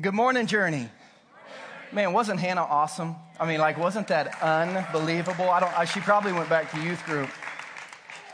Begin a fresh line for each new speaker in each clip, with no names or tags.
Good morning, Journey. Man, wasn't Hannah awesome? I mean, like, wasn't that unbelievable? I don't. I, she probably went back to youth group.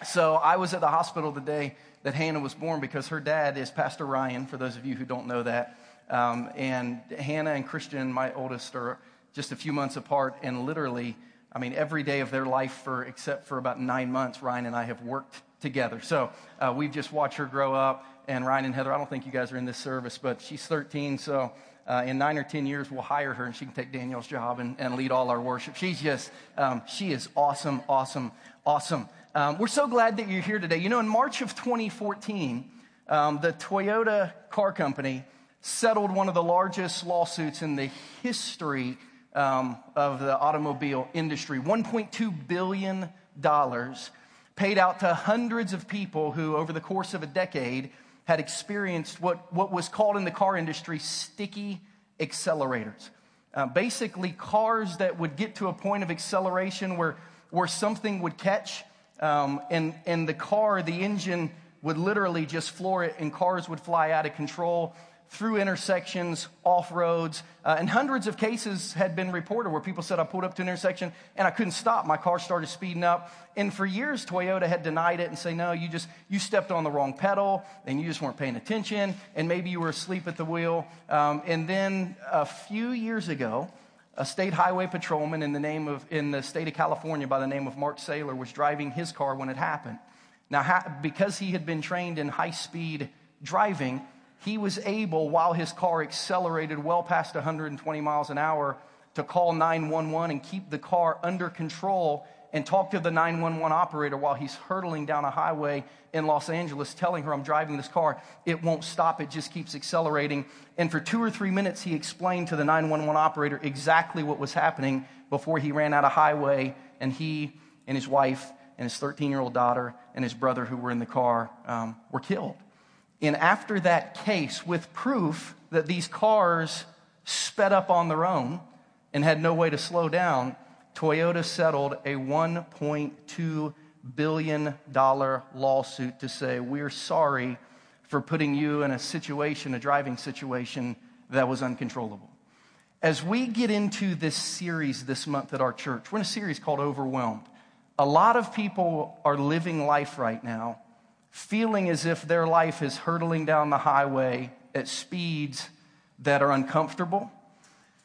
So I was at the hospital the day that Hannah was born because her dad is Pastor Ryan. For those of you who don't know that, um, and Hannah and Christian, my oldest, are just a few months apart, and literally, I mean, every day of their life for except for about nine months, Ryan and I have worked together. So uh, we've just watched her grow up and Ryan and Heather, I don't think you guys are in this service, but she's 13, so uh, in nine or 10 years, we'll hire her and she can take Daniel's job and, and lead all our worship. She's just, um, she is awesome, awesome, awesome. Um, we're so glad that you're here today. You know, in March of 2014, um, the Toyota car company settled one of the largest lawsuits in the history um, of the automobile industry $1.2 billion paid out to hundreds of people who, over the course of a decade, had experienced what, what was called in the car industry sticky accelerators. Uh, basically, cars that would get to a point of acceleration where, where something would catch, um, and, and the car, the engine would literally just floor it, and cars would fly out of control through intersections, off roads, uh, and hundreds of cases had been reported where people said, I pulled up to an intersection and I couldn't stop. My car started speeding up. And for years, Toyota had denied it and say, no, you just, you stepped on the wrong pedal and you just weren't paying attention and maybe you were asleep at the wheel. Um, and then a few years ago, a state highway patrolman in the name of, in the state of California by the name of Mark Saylor was driving his car when it happened. Now, because he had been trained in high speed driving, he was able, while his car accelerated well past 120 miles an hour, to call 911 and keep the car under control and talk to the 911 operator while he's hurtling down a highway in Los Angeles, telling her, I'm driving this car. It won't stop, it just keeps accelerating. And for two or three minutes, he explained to the 911 operator exactly what was happening before he ran out of highway. And he and his wife and his 13 year old daughter and his brother, who were in the car, um, were killed. And after that case, with proof that these cars sped up on their own and had no way to slow down, Toyota settled a $1.2 billion lawsuit to say, We're sorry for putting you in a situation, a driving situation that was uncontrollable. As we get into this series this month at our church, we're in a series called Overwhelmed. A lot of people are living life right now feeling as if their life is hurtling down the highway at speeds that are uncomfortable.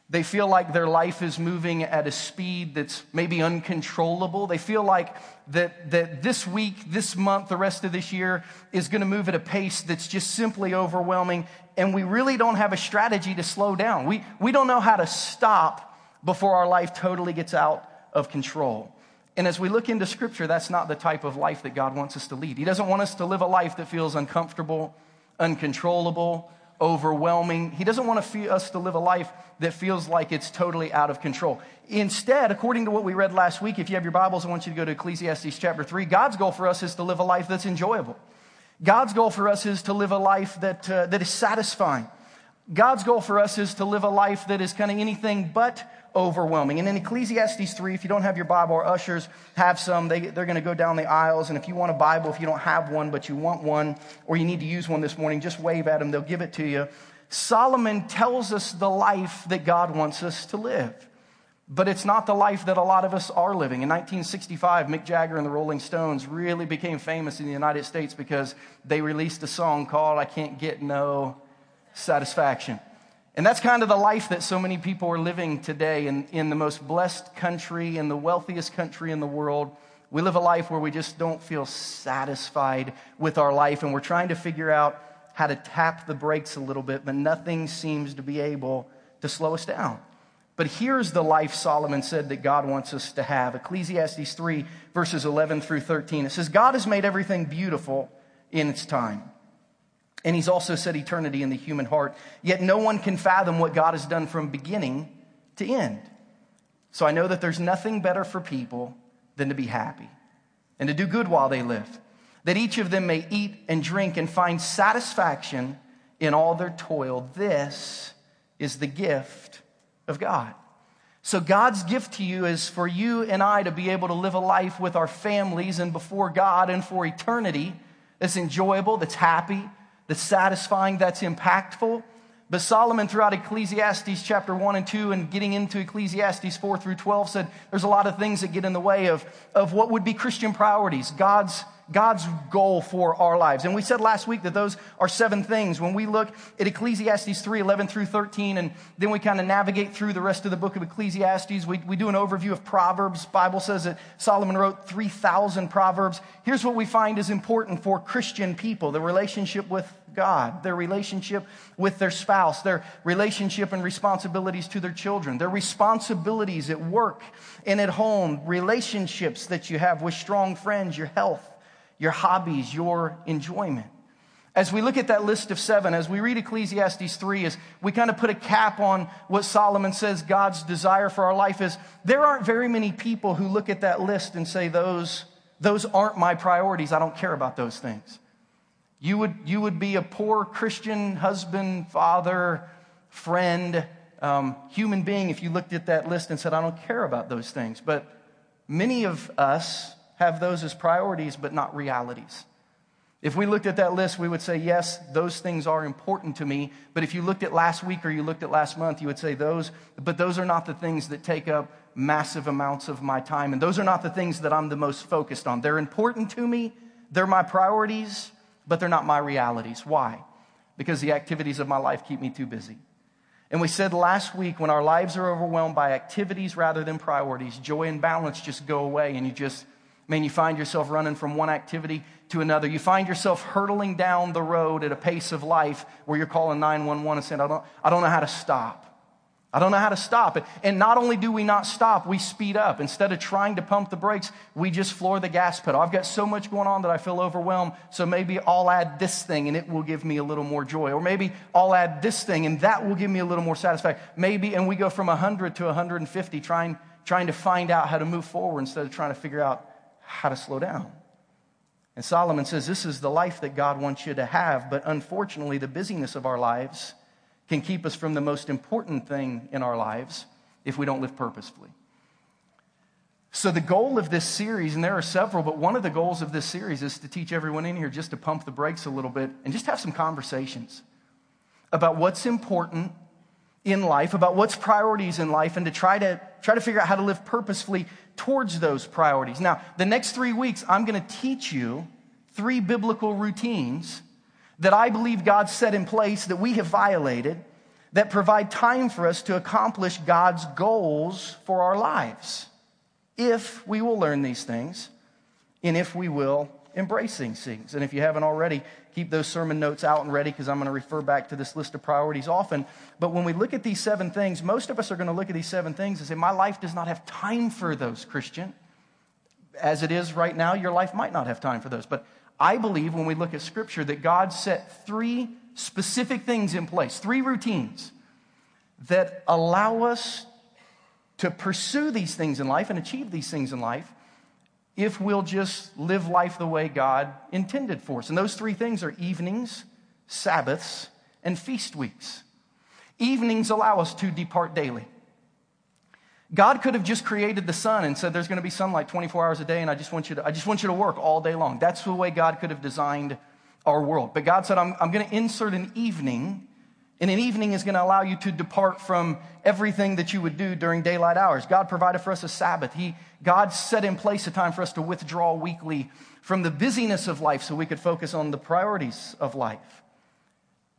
They feel like their life is moving at a speed that's maybe uncontrollable. They feel like that, that this week, this month, the rest of this year is going to move at a pace that's just simply overwhelming. And we really don't have a strategy to slow down. We, we don't know how to stop before our life totally gets out of control. And as we look into scripture, that's not the type of life that God wants us to lead. He doesn't want us to live a life that feels uncomfortable, uncontrollable, overwhelming. He doesn't want us to live a life that feels like it's totally out of control. Instead, according to what we read last week, if you have your Bibles, I want you to go to Ecclesiastes chapter 3. God's goal for us is to live a life that's enjoyable. God's goal for us is to live a life that, uh, that is satisfying. God's goal for us is to live a life that is kind of anything but overwhelming. And in Ecclesiastes 3, if you don't have your Bible, our ushers have some. They, they're going to go down the aisles. And if you want a Bible, if you don't have one, but you want one, or you need to use one this morning, just wave at them. They'll give it to you. Solomon tells us the life that God wants us to live. But it's not the life that a lot of us are living. In 1965, Mick Jagger and the Rolling Stones really became famous in the United States because they released a song called I Can't Get No Satisfaction. And that's kind of the life that so many people are living today in, in the most blessed country, in the wealthiest country in the world. We live a life where we just don't feel satisfied with our life, and we're trying to figure out how to tap the brakes a little bit, but nothing seems to be able to slow us down. But here's the life Solomon said that God wants us to have Ecclesiastes 3, verses 11 through 13. It says, God has made everything beautiful in its time. And he's also set eternity in the human heart. Yet no one can fathom what God has done from beginning to end. So I know that there's nothing better for people than to be happy and to do good while they live, that each of them may eat and drink and find satisfaction in all their toil. This is the gift of God. So, God's gift to you is for you and I to be able to live a life with our families and before God and for eternity that's enjoyable, that's happy, that's satisfying, that's impactful. But Solomon, throughout Ecclesiastes chapter 1 and 2, and getting into Ecclesiastes 4 through 12, said there's a lot of things that get in the way of, of what would be Christian priorities, God's God's goal for our lives. And we said last week that those are seven things. When we look at Ecclesiastes 3 11 through 13, and then we kind of navigate through the rest of the book of Ecclesiastes, we, we do an overview of Proverbs. Bible says that Solomon wrote 3,000 Proverbs. Here's what we find is important for Christian people the relationship with God, their relationship with their spouse, their relationship and responsibilities to their children, their responsibilities at work and at home, relationships that you have with strong friends, your health your hobbies, your enjoyment. As we look at that list of seven, as we read Ecclesiastes 3, as we kind of put a cap on what Solomon says God's desire for our life is, there aren't very many people who look at that list and say, those, those aren't my priorities. I don't care about those things. You would, you would be a poor Christian husband, father, friend, um, human being if you looked at that list and said, I don't care about those things. But many of us have those as priorities, but not realities. If we looked at that list, we would say, yes, those things are important to me. But if you looked at last week or you looked at last month, you would say those, but those are not the things that take up massive amounts of my time. And those are not the things that I'm the most focused on. They're important to me, they're my priorities, but they're not my realities. Why? Because the activities of my life keep me too busy. And we said last week when our lives are overwhelmed by activities rather than priorities, joy and balance just go away and you just Man, you find yourself running from one activity to another. You find yourself hurtling down the road at a pace of life where you're calling 911 and saying, I don't, I don't know how to stop. I don't know how to stop. And not only do we not stop, we speed up. Instead of trying to pump the brakes, we just floor the gas pedal. I've got so much going on that I feel overwhelmed, so maybe I'll add this thing and it will give me a little more joy. Or maybe I'll add this thing and that will give me a little more satisfaction. Maybe, and we go from 100 to 150 trying, trying to find out how to move forward instead of trying to figure out how to slow down. And Solomon says this is the life that God wants you to have, but unfortunately, the busyness of our lives can keep us from the most important thing in our lives if we don't live purposefully. So, the goal of this series, and there are several, but one of the goals of this series is to teach everyone in here just to pump the brakes a little bit and just have some conversations about what's important in life, about what's priorities in life, and to try to try to figure out how to live purposefully towards those priorities. Now, the next three weeks, I'm going to teach you three biblical routines that I believe God set in place that we have violated that provide time for us to accomplish God's goals for our lives. If we will learn these things and if we will embrace these things. And if you haven't already, keep those sermon notes out and ready because I'm going to refer back to this list of priorities often. But when we look at these seven things, most of us are going to look at these seven things and say, My life does not have time for those, Christian. As it is right now, your life might not have time for those. But I believe when we look at Scripture that God set three specific things in place, three routines that allow us to pursue these things in life and achieve these things in life if we'll just live life the way God intended for us. And those three things are evenings, Sabbaths, and feast weeks. Evenings allow us to depart daily. God could have just created the sun and said, There's going to be sunlight 24 hours a day, and I just want you to, I just want you to work all day long. That's the way God could have designed our world. But God said, I'm, I'm going to insert an evening and an evening is going to allow you to depart from everything that you would do during daylight hours. God provided for us a Sabbath. He, God set in place a time for us to withdraw weekly from the busyness of life so we could focus on the priorities of life.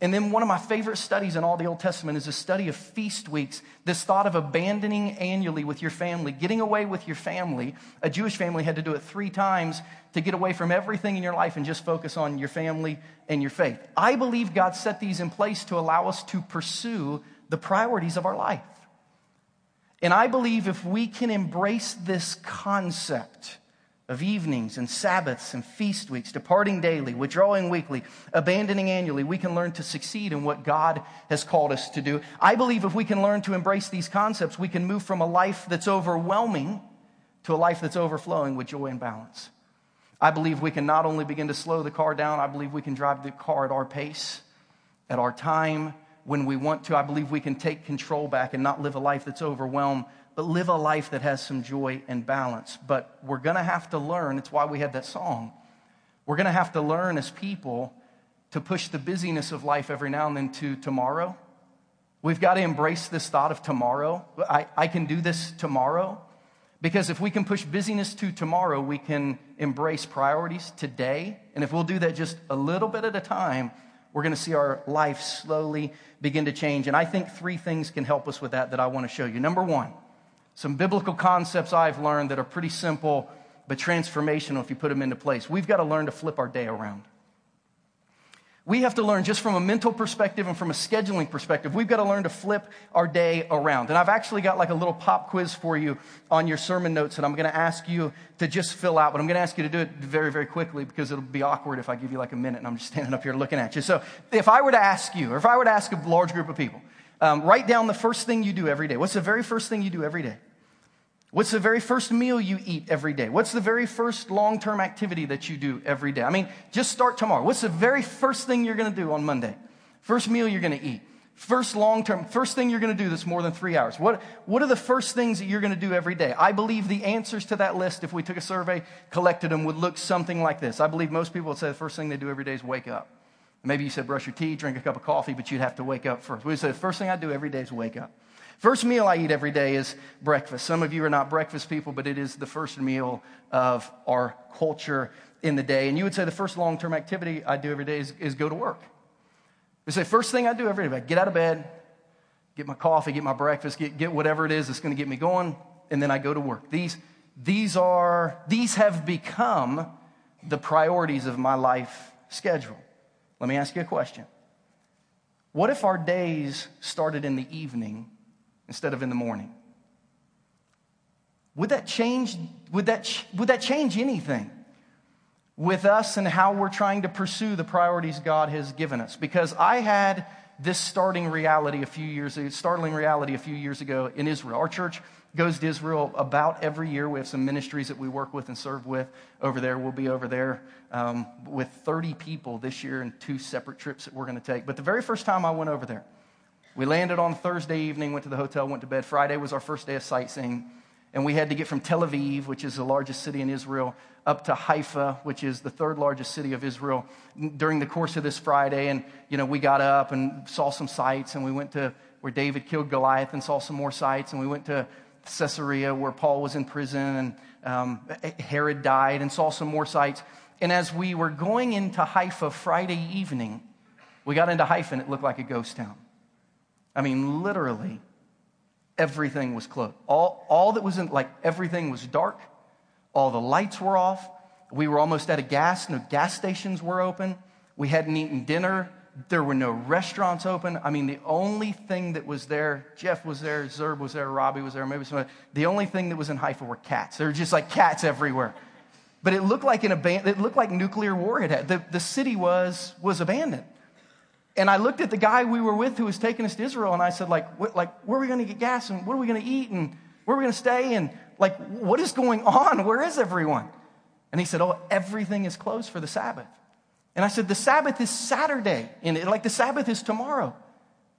And then one of my favorite studies in all the Old Testament is a study of feast weeks. This thought of abandoning annually with your family, getting away with your family. A Jewish family had to do it three times to get away from everything in your life and just focus on your family and your faith. I believe God set these in place to allow us to pursue the priorities of our life. And I believe if we can embrace this concept, of evenings and Sabbaths and feast weeks, departing daily, withdrawing weekly, abandoning annually, we can learn to succeed in what God has called us to do. I believe if we can learn to embrace these concepts, we can move from a life that's overwhelming to a life that's overflowing with joy and balance. I believe we can not only begin to slow the car down, I believe we can drive the car at our pace, at our time, when we want to. I believe we can take control back and not live a life that's overwhelmed but live a life that has some joy and balance. But we're going to have to learn. It's why we had that song. We're going to have to learn as people to push the busyness of life every now and then to tomorrow We've got to embrace this thought of tomorrow. I, I can do this tomorrow. Because if we can push busyness to tomorrow, we can embrace priorities today. And if we'll do that just a little bit at a time, we're going to see our life slowly begin to change. And I think three things can help us with that that I want to show you. Number one, some biblical concepts I've learned that are pretty simple but transformational if you put them into place. We've got to learn to flip our day around. We have to learn just from a mental perspective and from a scheduling perspective. We've got to learn to flip our day around. And I've actually got like a little pop quiz for you on your sermon notes that I'm going to ask you to just fill out. But I'm going to ask you to do it very, very quickly because it'll be awkward if I give you like a minute and I'm just standing up here looking at you. So if I were to ask you, or if I were to ask a large group of people, um, write down the first thing you do every day. What's the very first thing you do every day? What's the very first meal you eat every day? What's the very first long term activity that you do every day? I mean, just start tomorrow. What's the very first thing you're going to do on Monday? First meal you're going to eat. First long term, first thing you're going to do that's more than three hours. What, what are the first things that you're going to do every day? I believe the answers to that list, if we took a survey, collected them, would look something like this. I believe most people would say the first thing they do every day is wake up. Maybe you said brush your teeth, drink a cup of coffee, but you'd have to wake up first. We say the first thing I do every day is wake up. First meal I eat every day is breakfast. Some of you are not breakfast people, but it is the first meal of our culture in the day. And you would say the first long term activity I do every day is, is go to work. You say, first thing I do every day, I get out of bed, get my coffee, get my breakfast, get, get whatever it is that's going to get me going, and then I go to work. These, these, are, these have become the priorities of my life schedule. Let me ask you a question. What if our days started in the evening instead of in the morning. Would that change, would that, would that change anything with us and how we're trying to pursue the priorities God has given us? Because I had this starting reality a few years ago, startling reality a few years ago in Israel. Our church goes to Israel about every year. We have some ministries that we work with and serve with over there. We'll be over there um, with 30 people this year in two separate trips that we're going to take. But the very first time I went over there, we landed on Thursday evening, went to the hotel, went to bed. Friday was our first day of sightseeing. And we had to get from Tel Aviv, which is the largest city in Israel, up to Haifa, which is the third largest city of Israel, during the course of this Friday. And, you know, we got up and saw some sights, and we went to where David killed Goliath and saw some more sights. And we went to Caesarea, where Paul was in prison and um, Herod died, and saw some more sights. And as we were going into Haifa Friday evening, we got into Haifa, and it looked like a ghost town. I mean, literally, everything was closed. All, all that was in, like, everything was dark. All the lights were off. We were almost at a gas, no gas stations were open. We hadn't eaten dinner. There were no restaurants open. I mean, the only thing that was there, Jeff was there, Zerb was there, Robbie was there, maybe somebody. The only thing that was in Haifa were cats. There were just like cats everywhere. But it looked like an aban- it looked like nuclear war had had. The, the city was, was abandoned. And I looked at the guy we were with who was taking us to Israel, and I said, like, what, like where are we going to get gas, and what are we going to eat, and where are we going to stay, and like, what is going on? Where is everyone? And he said, oh, everything is closed for the Sabbath. And I said, the Sabbath is Saturday, and like the Sabbath is tomorrow.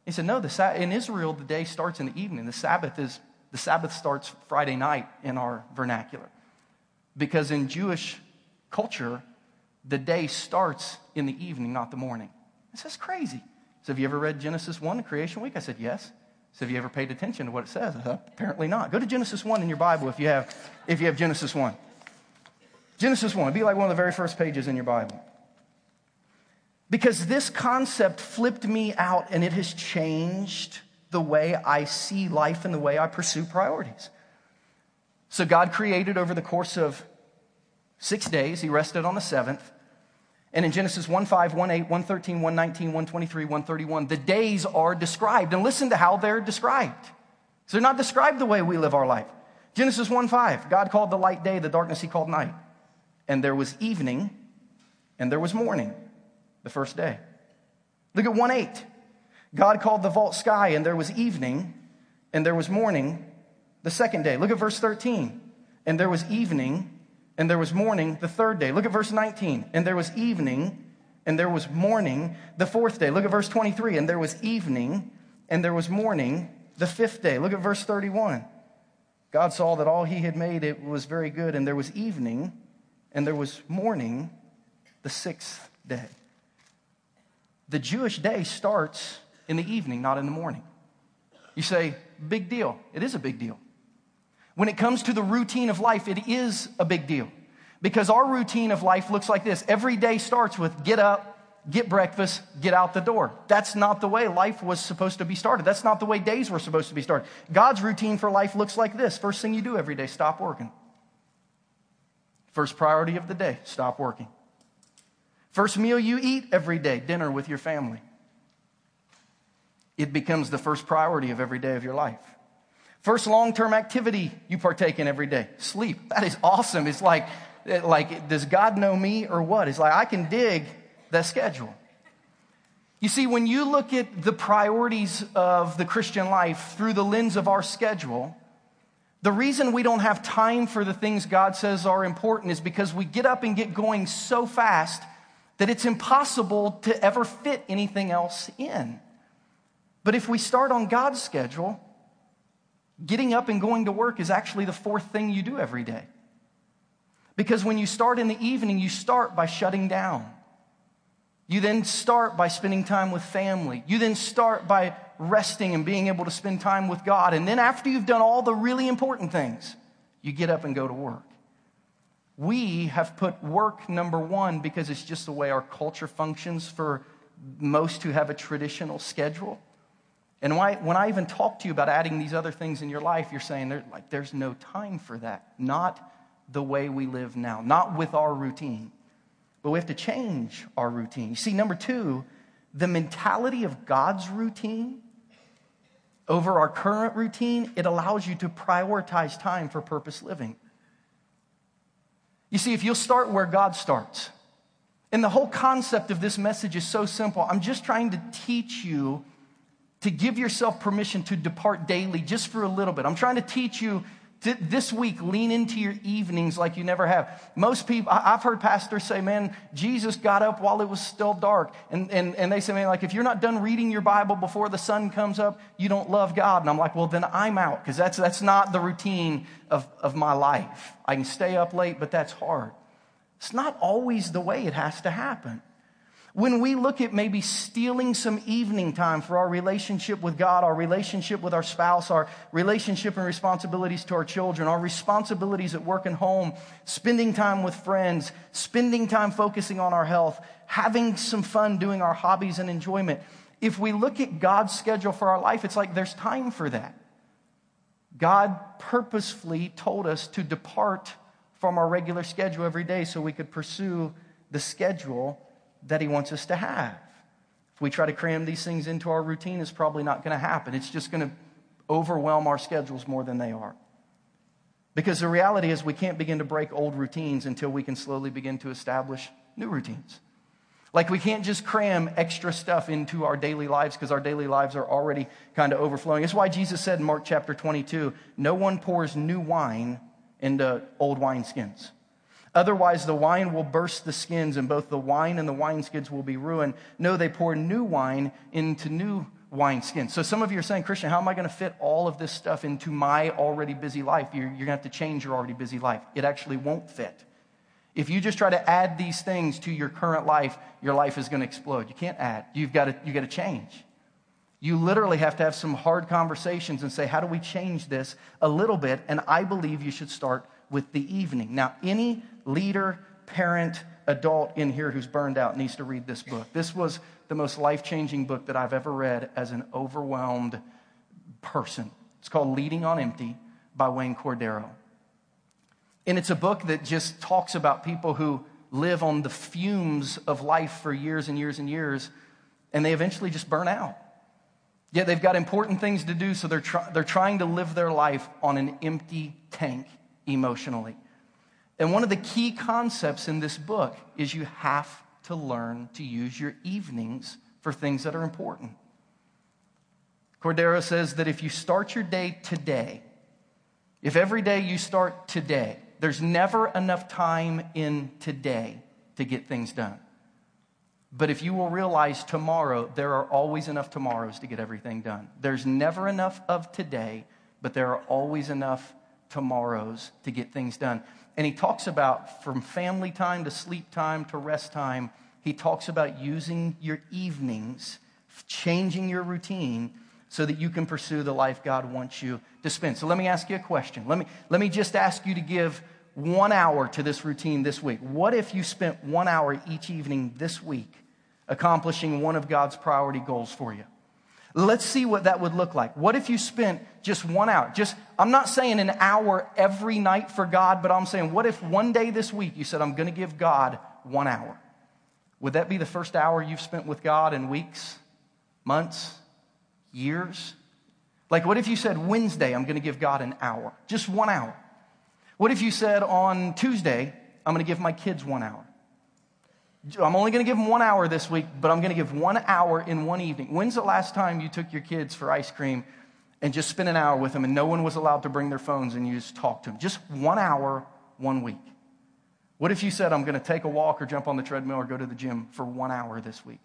He said, no, the, in Israel, the day starts in the evening. The Sabbath is the Sabbath starts Friday night in our vernacular, because in Jewish culture, the day starts in the evening, not the morning. This is crazy. So, have you ever read Genesis 1, the creation week? I said, yes. So, have you ever paid attention to what it says? Apparently not. Go to Genesis 1 in your Bible if you have, if you have Genesis 1. Genesis 1, it'd be like one of the very first pages in your Bible. Because this concept flipped me out and it has changed the way I see life and the way I pursue priorities. So, God created over the course of six days, He rested on the seventh. And in Genesis 1 5, 1 8, 113, 119, 123, 131, the days are described. And listen to how they're described. So they're not described the way we live our life. Genesis 1 5, God called the light day, the darkness he called night. And there was evening and there was morning the first day. Look at 1 8. God called the vault sky and there was evening and there was morning the second day. Look at verse 13. And there was evening and there was morning the third day. Look at verse 19. And there was evening, and there was morning the fourth day. Look at verse 23. And there was evening, and there was morning the fifth day. Look at verse 31. God saw that all he had made it was very good, and there was evening, and there was morning the sixth day. The Jewish day starts in the evening, not in the morning. You say, big deal. It is a big deal. When it comes to the routine of life, it is a big deal. Because our routine of life looks like this every day starts with get up, get breakfast, get out the door. That's not the way life was supposed to be started. That's not the way days were supposed to be started. God's routine for life looks like this first thing you do every day, stop working. First priority of the day, stop working. First meal you eat every day, dinner with your family. It becomes the first priority of every day of your life. First long term activity you partake in every day, sleep. That is awesome. It's like, like, does God know me or what? It's like I can dig that schedule. You see, when you look at the priorities of the Christian life through the lens of our schedule, the reason we don't have time for the things God says are important is because we get up and get going so fast that it's impossible to ever fit anything else in. But if we start on God's schedule, getting up and going to work is actually the fourth thing you do every day. Because when you start in the evening, you start by shutting down. You then start by spending time with family. You then start by resting and being able to spend time with God. And then after you've done all the really important things, you get up and go to work. We have put work number one because it's just the way our culture functions for most who have a traditional schedule. And why, when I even talk to you about adding these other things in your life, you're saying there, like, there's no time for that. Not the way we live now, not with our routine. But we have to change our routine. You see, number two, the mentality of God's routine over our current routine, it allows you to prioritize time for purpose living. You see, if you'll start where God starts, and the whole concept of this message is so simple. I'm just trying to teach you to give yourself permission to depart daily just for a little bit. I'm trying to teach you this week, lean into your evenings like you never have. Most people, I've heard pastors say, man, Jesus got up while it was still dark. And, and, and they say, man, like, if you're not done reading your Bible before the sun comes up, you don't love God. And I'm like, well, then I'm out because that's, that's not the routine of, of my life. I can stay up late, but that's hard. It's not always the way it has to happen. When we look at maybe stealing some evening time for our relationship with God, our relationship with our spouse, our relationship and responsibilities to our children, our responsibilities at work and home, spending time with friends, spending time focusing on our health, having some fun doing our hobbies and enjoyment. If we look at God's schedule for our life, it's like there's time for that. God purposefully told us to depart from our regular schedule every day so we could pursue the schedule that He wants us to have. If we try to cram these things into our routine, it's probably not going to happen. It's just going to overwhelm our schedules more than they are. Because the reality is, we can't begin to break old routines until we can slowly begin to establish new routines. Like, we can't just cram extra stuff into our daily lives because our daily lives are already kind of overflowing. That's why Jesus said in Mark chapter 22 no one pours new wine into old wineskins. Otherwise, the wine will burst the skins, and both the wine and the wineskins will be ruined. No, they pour new wine into new wineskins. So some of you are saying, Christian, how am I going to fit all of this stuff into my already busy life? You're, you're going to have to change your already busy life. It actually won't fit. If you just try to add these things to your current life, your life is going to explode. You can't add. You've got to, you've got to change. You literally have to have some hard conversations and say, how do we change this a little bit? And I believe you should start with the evening. Now, any leader, parent, adult in here who's burned out needs to read this book. This was the most life changing book that I've ever read as an overwhelmed person. It's called Leading on Empty by Wayne Cordeiro. And it's a book that just talks about people who live on the fumes of life for years and years and years, and they eventually just burn out. Yet they've got important things to do, so they're, try- they're trying to live their life on an empty tank emotionally. And one of the key concepts in this book is you have to learn to use your evenings for things that are important. Cordeiro says that if you start your day today, if every day you start today, there's never enough time in today to get things done. But if you will realize tomorrow, there are always enough tomorrows to get everything done. There's never enough of today, but there are always enough tomorrows to get things done. And he talks about from family time to sleep time to rest time, he talks about using your evenings, changing your routine so that you can pursue the life God wants you to spend. So let me ask you a question. Let me, let me just ask you to give one hour to this routine this week. What if you spent one hour each evening this week accomplishing one of God's priority goals for you? Let's see what that would look like. What if you spent just one hour? Just, I'm not saying an hour every night for God, but I'm saying, what if one day this week you said, I'm going to give God one hour? Would that be the first hour you've spent with God in weeks, months, years? Like, what if you said, Wednesday, I'm going to give God an hour? Just one hour. What if you said, on Tuesday, I'm going to give my kids one hour? I'm only going to give them one hour this week, but I'm going to give one hour in one evening. When's the last time you took your kids for ice cream and just spent an hour with them and no one was allowed to bring their phones and you just talked to them? Just one hour, one week. What if you said, I'm going to take a walk or jump on the treadmill or go to the gym for one hour this week?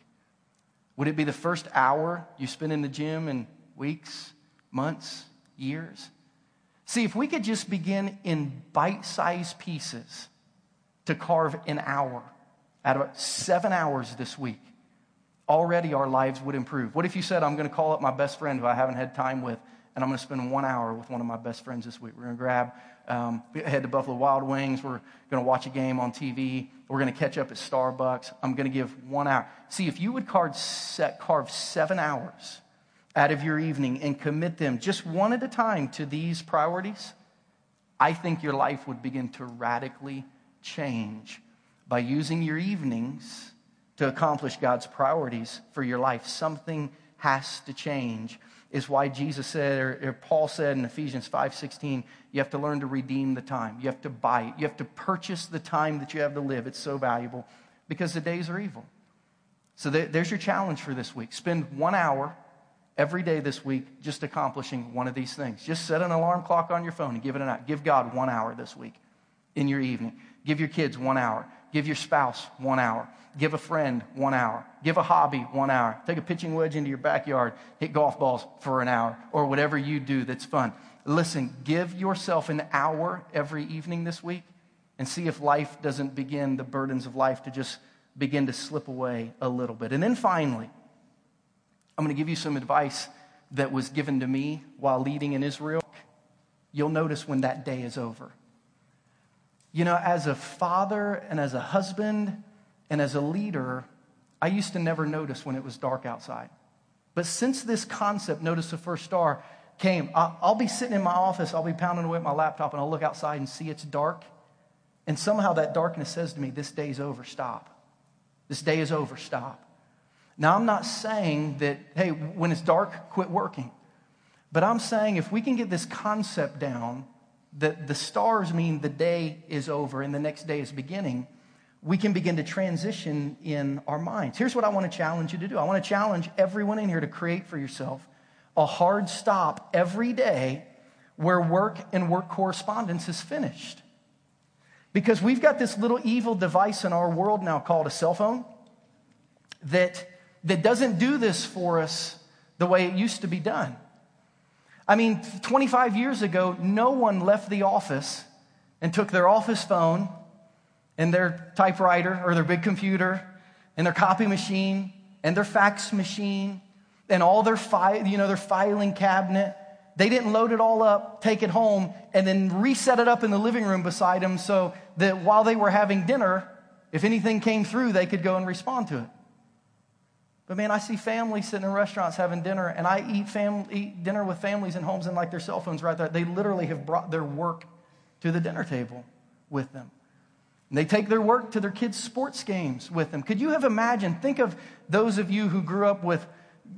Would it be the first hour you spend in the gym in weeks, months, years? See, if we could just begin in bite sized pieces to carve an hour out of seven hours this week, already our lives would improve. What if you said, I'm going to call up my best friend who I haven't had time with, and I'm going to spend one hour with one of my best friends this week? We're going to grab, um, head to Buffalo Wild Wings. We're going to watch a game on TV. We're going to catch up at Starbucks. I'm going to give one hour. See, if you would carve, set, carve seven hours out of your evening and commit them just one at a time to these priorities, I think your life would begin to radically change by using your evenings to accomplish God's priorities for your life. Something has to change. Is why Jesus said, or, Paul said in Ephesians 5:16, you have to learn to redeem the time. You have to buy it. You have to purchase the time that you have to live. It's so valuable because the days are evil. So there's your challenge for this week. Spend one hour every day this week just accomplishing one of these things. Just set an alarm clock on your phone and give it an hour. Give God one hour this week in your evening. Give your kids one hour. Give your spouse one hour. Give a friend one hour. Give a hobby one hour. Take a pitching wedge into your backyard. Hit golf balls for an hour or whatever you do that's fun. Listen, give yourself an hour every evening this week and see if life doesn't begin, the burdens of life to just begin to slip away a little bit. And then finally, I'm going to give you some advice that was given to me while leading in Israel. You'll notice when that day is over. You know, as a father and as a husband and as a leader, I used to never notice when it was dark outside. But since this concept, notice the first star, came, I'll be sitting in my office, I'll be pounding away at my laptop, and I'll look outside and see it's dark. And somehow that darkness says to me, This day is over, stop. This day is over, stop. Now, I'm not saying that, hey, when it's dark, quit working. But I'm saying if we can get this concept down that the stars mean the day is over and the next day is beginning, we can begin to transition in our minds. Here's what I want to challenge you to do I want to challenge everyone in here to create for yourself a hard stop every day where work and work correspondence is finished. Because we've got this little evil device in our world now called a cell phone that, that doesn't do this for us the way it used to be done. I mean, 25 years ago, no one left the office and took their office phone and their typewriter or their big computer and their copy machine and their fax machine and all their, fi- you know, their filing cabinet. They didn't load it all up, take it home, and then reset it up in the living room beside them so that while they were having dinner, if anything came through, they could go and respond to it. But man, I see families sitting in restaurants having dinner, and I eat, fam- eat dinner with families in homes and like their cell phones right there. They literally have brought their work to the dinner table with them. And they take their work to their kids' sports games with them. Could you have imagined? Think of those of you who grew up with,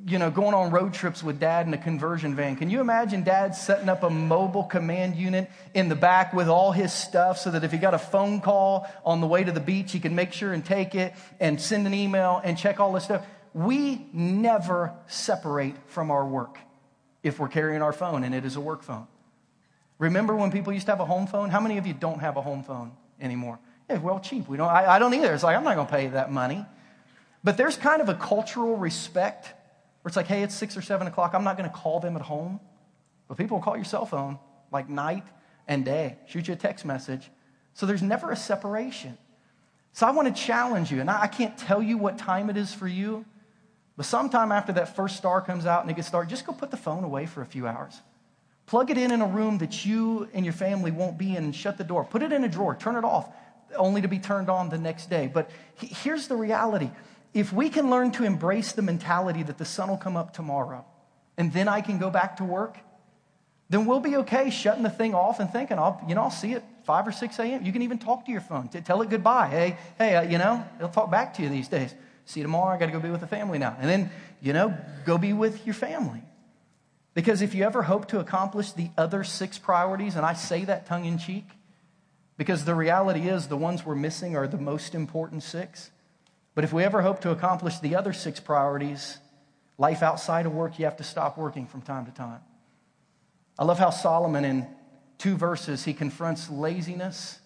you know, going on road trips with dad in a conversion van. Can you imagine dad setting up a mobile command unit in the back with all his stuff so that if he got a phone call on the way to the beach, he could make sure and take it and send an email and check all this stuff? We never separate from our work if we're carrying our phone and it is a work phone. Remember when people used to have a home phone? How many of you don't have a home phone anymore? Yeah, well, cheap. We don't, I, I don't either. It's like, I'm not going to pay that money. But there's kind of a cultural respect where it's like, hey, it's six or seven o'clock. I'm not going to call them at home. But people will call your cell phone like night and day, shoot you a text message. So there's never a separation. So I want to challenge you, and I can't tell you what time it is for you. But sometime after that first star comes out and it gets dark, just go put the phone away for a few hours. Plug it in in a room that you and your family won't be in and shut the door. Put it in a drawer, turn it off, only to be turned on the next day. But here's the reality if we can learn to embrace the mentality that the sun will come up tomorrow and then I can go back to work, then we'll be okay shutting the thing off and thinking, I'll, you know, I'll see it 5 or 6 a.m. You can even talk to your phone, tell it goodbye. Hey, hey, uh, you know, it'll talk back to you these days. See you tomorrow. I got to go be with the family now. And then, you know, go be with your family. Because if you ever hope to accomplish the other six priorities, and I say that tongue in cheek, because the reality is the ones we're missing are the most important six. But if we ever hope to accomplish the other six priorities, life outside of work, you have to stop working from time to time. I love how Solomon, in two verses, he confronts laziness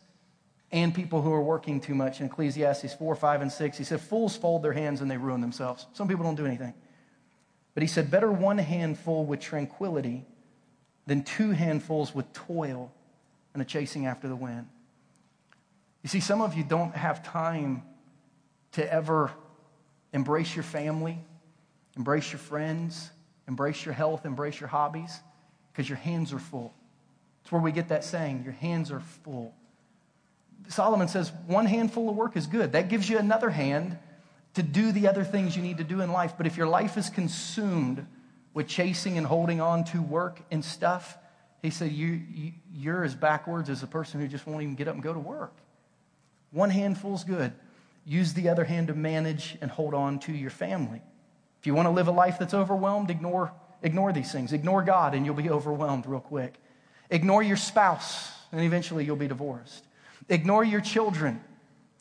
and people who are working too much in Ecclesiastes 4, 5, and 6. He said, Fools fold their hands and they ruin themselves. Some people don't do anything. But he said, Better one handful with tranquility than two handfuls with toil and a chasing after the wind. You see, some of you don't have time to ever embrace your family, embrace your friends, embrace your health, embrace your hobbies, because your hands are full. It's where we get that saying, your hands are full. Solomon says one handful of work is good. That gives you another hand to do the other things you need to do in life. But if your life is consumed with chasing and holding on to work and stuff, he said, you, you, you're as backwards as a person who just won't even get up and go to work. One handful's good. Use the other hand to manage and hold on to your family. If you want to live a life that's overwhelmed, ignore, ignore these things. Ignore God, and you'll be overwhelmed real quick. Ignore your spouse, and eventually you'll be divorced. Ignore your children,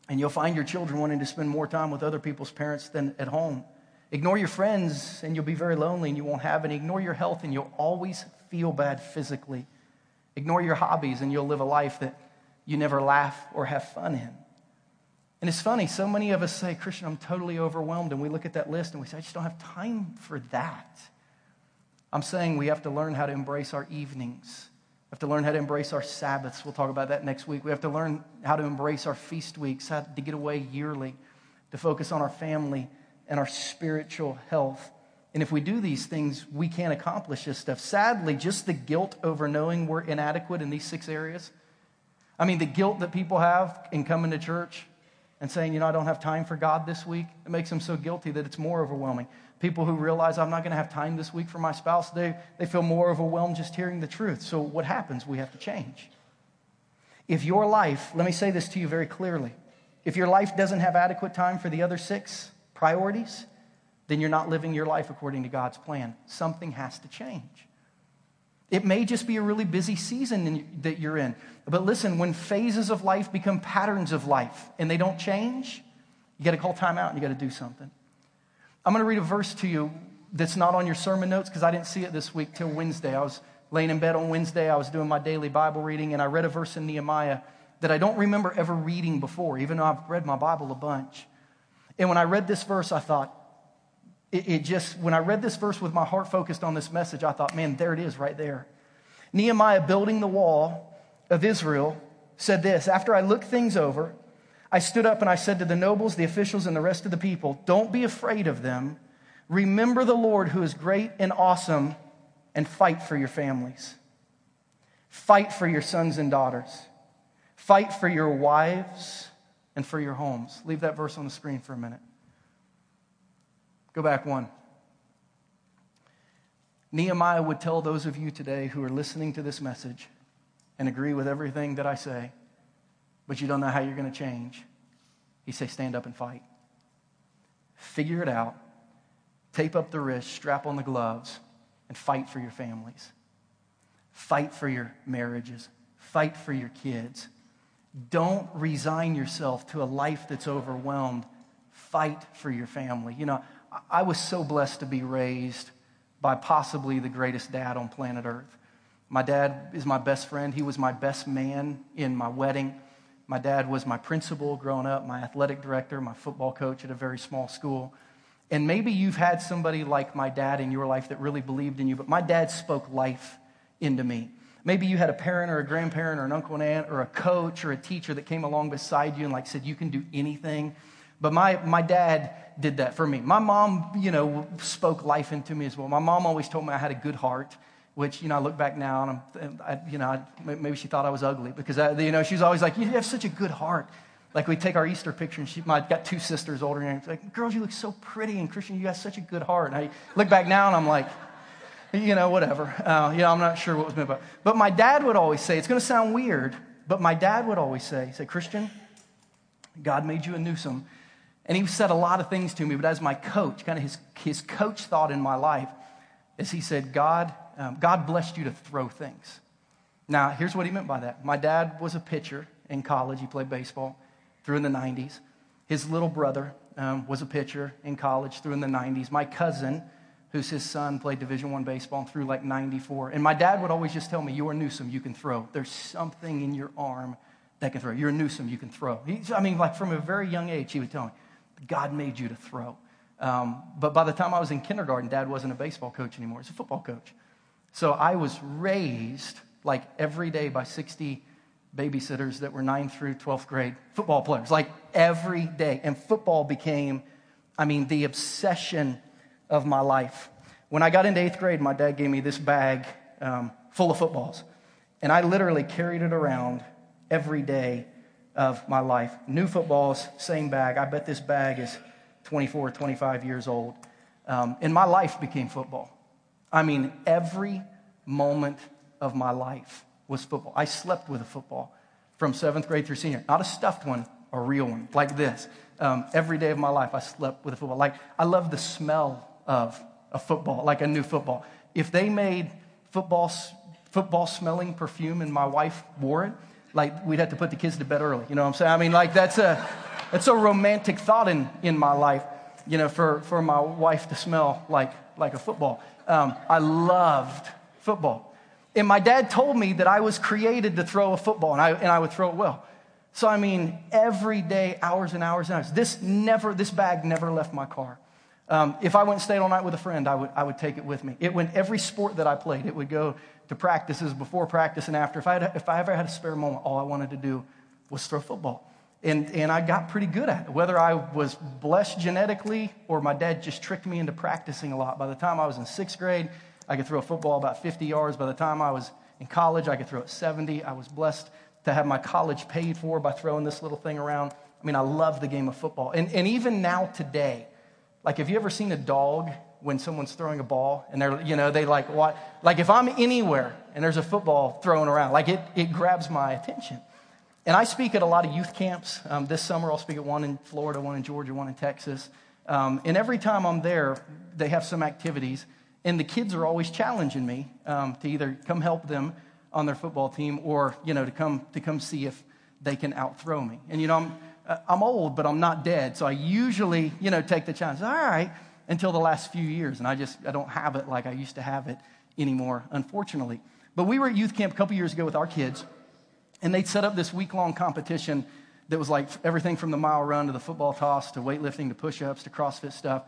and you'll find your children wanting to spend more time with other people's parents than at home. Ignore your friends, and you'll be very lonely and you won't have any. Ignore your health, and you'll always feel bad physically. Ignore your hobbies, and you'll live a life that you never laugh or have fun in. And it's funny, so many of us say, Christian, I'm totally overwhelmed. And we look at that list and we say, I just don't have time for that. I'm saying we have to learn how to embrace our evenings. We have to learn how to embrace our Sabbaths. We'll talk about that next week. We have to learn how to embrace our feast weeks, how to get away yearly, to focus on our family and our spiritual health. And if we do these things, we can accomplish this stuff. Sadly, just the guilt over knowing we're inadequate in these six areas. I mean, the guilt that people have in coming to church and saying, you know, I don't have time for God this week, it makes them so guilty that it's more overwhelming. People who realize I'm not going to have time this week for my spouse, they, they feel more overwhelmed just hearing the truth. So what happens? We have to change. If your life, let me say this to you very clearly, if your life doesn't have adequate time for the other six priorities, then you're not living your life according to God's plan. Something has to change. It may just be a really busy season that you're in. But listen, when phases of life become patterns of life and they don't change, you got to call time out and you got to do something. I'm going to read a verse to you that's not on your sermon notes because I didn't see it this week till Wednesday. I was laying in bed on Wednesday, I was doing my daily Bible reading, and I read a verse in Nehemiah that I don't remember ever reading before, even though I've read my Bible a bunch. And when I read this verse, I thought, it, it just, when I read this verse with my heart focused on this message, I thought, man, there it is right there. Nehemiah building the wall of Israel said this After I looked things over, I stood up and I said to the nobles, the officials, and the rest of the people, Don't be afraid of them. Remember the Lord who is great and awesome, and fight for your families. Fight for your sons and daughters. Fight for your wives and for your homes. Leave that verse on the screen for a minute. Go back one. Nehemiah would tell those of you today who are listening to this message and agree with everything that I say, but you don't know how you're going to change. He say, stand up and fight. Figure it out. Tape up the wrist, strap on the gloves, and fight for your families. Fight for your marriages. Fight for your kids. Don't resign yourself to a life that's overwhelmed. Fight for your family. You know, I was so blessed to be raised by possibly the greatest dad on planet Earth. My dad is my best friend. He was my best man in my wedding. My dad was my principal growing up, my athletic director, my football coach at a very small school. And maybe you've had somebody like my dad in your life that really believed in you, but my dad spoke life into me. Maybe you had a parent or a grandparent or an uncle and aunt or a coach or a teacher that came along beside you and like said, you can do anything. But my, my dad did that for me. My mom, you know, spoke life into me as well. My mom always told me I had a good heart, which, you know, I look back now and I'm, I, you know, I, maybe she thought I was ugly because, I, you know, she's always like, you have such a good heart. Like we take our Easter picture and she, my, got two sisters older and like, girls, you look so pretty and Christian, you got such a good heart. And I look back now and I'm like, you know, whatever. Uh, you know, I'm not sure what was meant by But my dad would always say, it's going to sound weird, but my dad would always say, say, Christian, God made you a Newsome. And he said a lot of things to me, but as my coach, kind of his, his coach thought in my life, is he said, God, um, God blessed you to throw things. Now, here's what he meant by that. My dad was a pitcher in college. He played baseball through in the 90s. His little brother um, was a pitcher in college through in the 90s. My cousin, who's his son, played Division One baseball through like 94. And my dad would always just tell me, "You are Newsome, you can throw. There's something in your arm that can throw. You're a Newsome, you can throw." I mean, like from a very young age, he would tell me, "God made you to throw." Um, but by the time I was in kindergarten, Dad wasn't a baseball coach anymore; he's a football coach. So I was raised like every day by 60 babysitters that were 9th through 12th grade football players, like every day. And football became, I mean, the obsession of my life. When I got into eighth grade, my dad gave me this bag um, full of footballs. And I literally carried it around every day of my life. New footballs, same bag. I bet this bag is 24, 25 years old. Um, and my life became football. I mean, every moment of my life was football. I slept with a football from seventh grade through senior. Not a stuffed one, a real one, like this. Um, every day of my life, I slept with a football. Like, I love the smell of a football, like a new football. If they made football, football smelling perfume and my wife wore it, like, we'd have to put the kids to bed early. You know what I'm saying? I mean, like, that's a, that's a romantic thought in, in my life, you know, for, for my wife to smell like, like a football. Um, I loved football. And my dad told me that I was created to throw a football, and I, and I would throw it well. So, I mean, every day, hours and hours and hours. This never, this bag never left my car. Um, if I went and stayed all night with a friend, I would, I would take it with me. It went every sport that I played. It would go to practices before practice and after. If I, had, if I ever had a spare moment, all I wanted to do was throw football. And, and I got pretty good at it. Whether I was blessed genetically or my dad just tricked me into practicing a lot. By the time I was in sixth grade, I could throw a football about 50 yards. By the time I was in college, I could throw it 70. I was blessed to have my college paid for by throwing this little thing around. I mean, I love the game of football. And, and even now, today, like, have you ever seen a dog when someone's throwing a ball and they're, you know, they like what? Like, if I'm anywhere and there's a football thrown around, like, it, it grabs my attention. And I speak at a lot of youth camps. Um, this summer, I'll speak at one in Florida, one in Georgia, one in Texas. Um, and every time I'm there, they have some activities. And the kids are always challenging me um, to either come help them on their football team or, you know, to come, to come see if they can outthrow me. And, you know, I'm, uh, I'm old, but I'm not dead. So I usually, you know, take the chance. All right, until the last few years. And I just, I don't have it like I used to have it anymore, unfortunately. But we were at youth camp a couple years ago with our kids, and they'd set up this week long competition that was like everything from the mile run to the football toss to weightlifting to push ups to CrossFit stuff.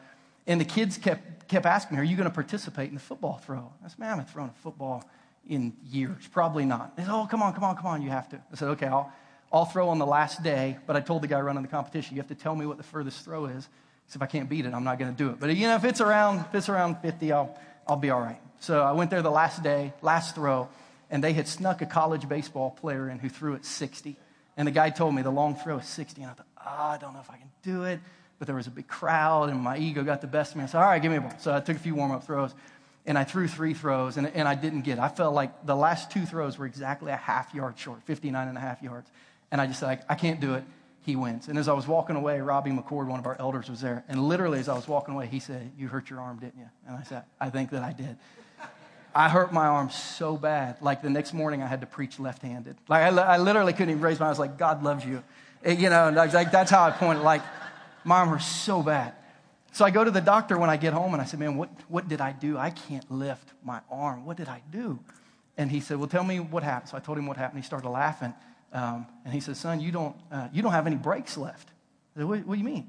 And the kids kept, kept asking me, Are you going to participate in the football throw? I said, Man, I haven't thrown a football in years. Probably not. They said, Oh, come on, come on, come on, you have to. I said, Okay, I'll, I'll throw on the last day. But I told the guy running the competition, You have to tell me what the furthest throw is. So if I can't beat it, I'm not going to do it. But you know, if it's around, if it's around 50, I'll, I'll be all right. So I went there the last day, last throw, and they had snuck a college baseball player in who threw at 60. And the guy told me the long throw is 60. And I thought, oh, I don't know if I can do it but there was a big crowd and my ego got the best of me. I said, all right, give me a ball. So I took a few warm up throws and I threw three throws and, and I didn't get it. I felt like the last two throws were exactly a half yard short, 59 and a half yards. And I just said, I, I can't do it. He wins. And as I was walking away, Robbie McCord, one of our elders, was there. And literally, as I was walking away, he said, You hurt your arm, didn't you? And I said, I think that I did. I hurt my arm so bad. Like the next morning, I had to preach left handed. Like I, I, literally couldn't even raise my arm. I was like, God loves you. It, you know, like, that's how I pointed. Like, my arm hurts so bad. So I go to the doctor when I get home and I said, Man, what, what did I do? I can't lift my arm. What did I do? And he said, Well, tell me what happened. So I told him what happened. He started laughing. Um, and he said, Son, you don't, uh, you don't have any brakes left. I said, what, what do you mean?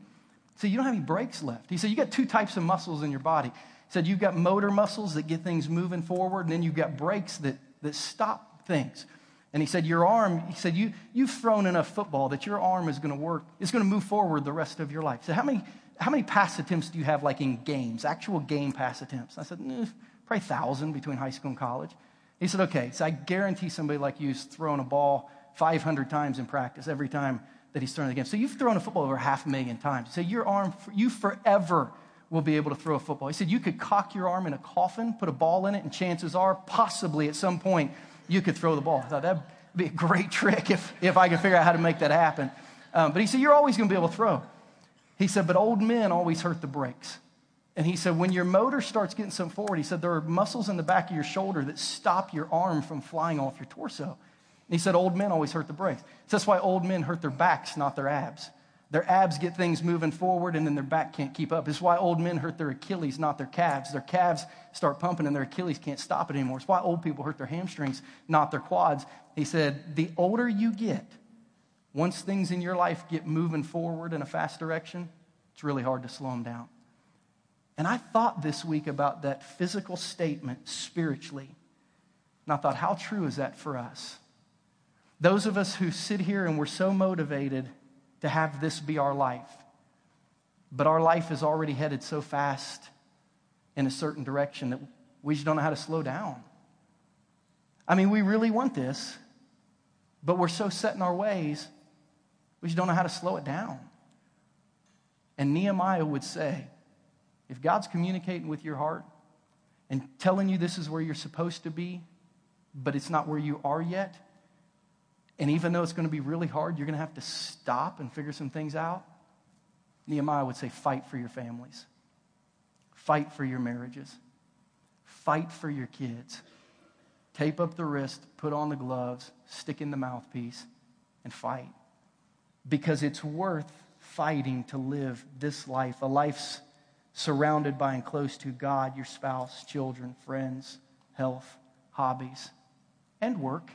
He said, You don't have any brakes left. He said, You got two types of muscles in your body. He said, You've got motor muscles that get things moving forward, and then you've got brakes that, that stop things. And he said, Your arm, he said, you, You've thrown enough football that your arm is going to work, it's going to move forward the rest of your life. So, how many, how many pass attempts do you have, like in games, actual game pass attempts? I said, eh, Probably 1,000 between high school and college. He said, Okay, so I guarantee somebody like you's is throwing a ball 500 times in practice every time that he's throwing the game. So, you've thrown a football over half a million times. So, your arm, you forever will be able to throw a football. He said, You could cock your arm in a coffin, put a ball in it, and chances are, possibly at some point, you could throw the ball. I thought that'd be a great trick if, if I could figure out how to make that happen. Um, but he said, You're always going to be able to throw. He said, But old men always hurt the brakes. And he said, When your motor starts getting some forward, he said, There are muscles in the back of your shoulder that stop your arm from flying off your torso. And he said, Old men always hurt the brakes. So that's why old men hurt their backs, not their abs. Their abs get things moving forward, and then their back can't keep up. It's why old men hurt their Achilles, not their calves. Their calves start pumping, and their Achilles can't stop it anymore. It's why old people hurt their hamstrings, not their quads. He said, The older you get, once things in your life get moving forward in a fast direction, it's really hard to slow them down. And I thought this week about that physical statement spiritually. And I thought, how true is that for us? Those of us who sit here and we're so motivated to have this be our life. But our life is already headed so fast in a certain direction that we just don't know how to slow down. I mean, we really want this, but we're so set in our ways, we just don't know how to slow it down. And Nehemiah would say, if God's communicating with your heart and telling you this is where you're supposed to be, but it's not where you are yet, and even though it's going to be really hard, you're going to have to stop and figure some things out. Nehemiah would say, fight for your families, fight for your marriages, fight for your kids. Tape up the wrist, put on the gloves, stick in the mouthpiece, and fight. Because it's worth fighting to live this life, a life surrounded by and close to God, your spouse, children, friends, health, hobbies, and work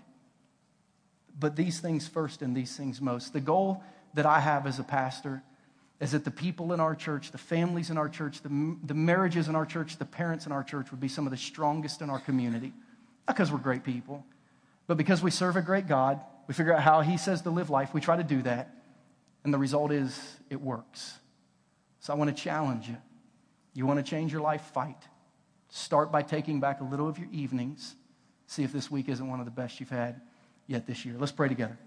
but these things first and these things most. The goal that I have as a pastor is that the people in our church, the families in our church, the, the marriages in our church, the parents in our church would be some of the strongest in our community. Not because we're great people, but because we serve a great God. We figure out how He says to live life. We try to do that. And the result is it works. So I want to challenge you. You want to change your life? Fight. Start by taking back a little of your evenings. See if this week isn't one of the best you've had yet this year. Let's pray together.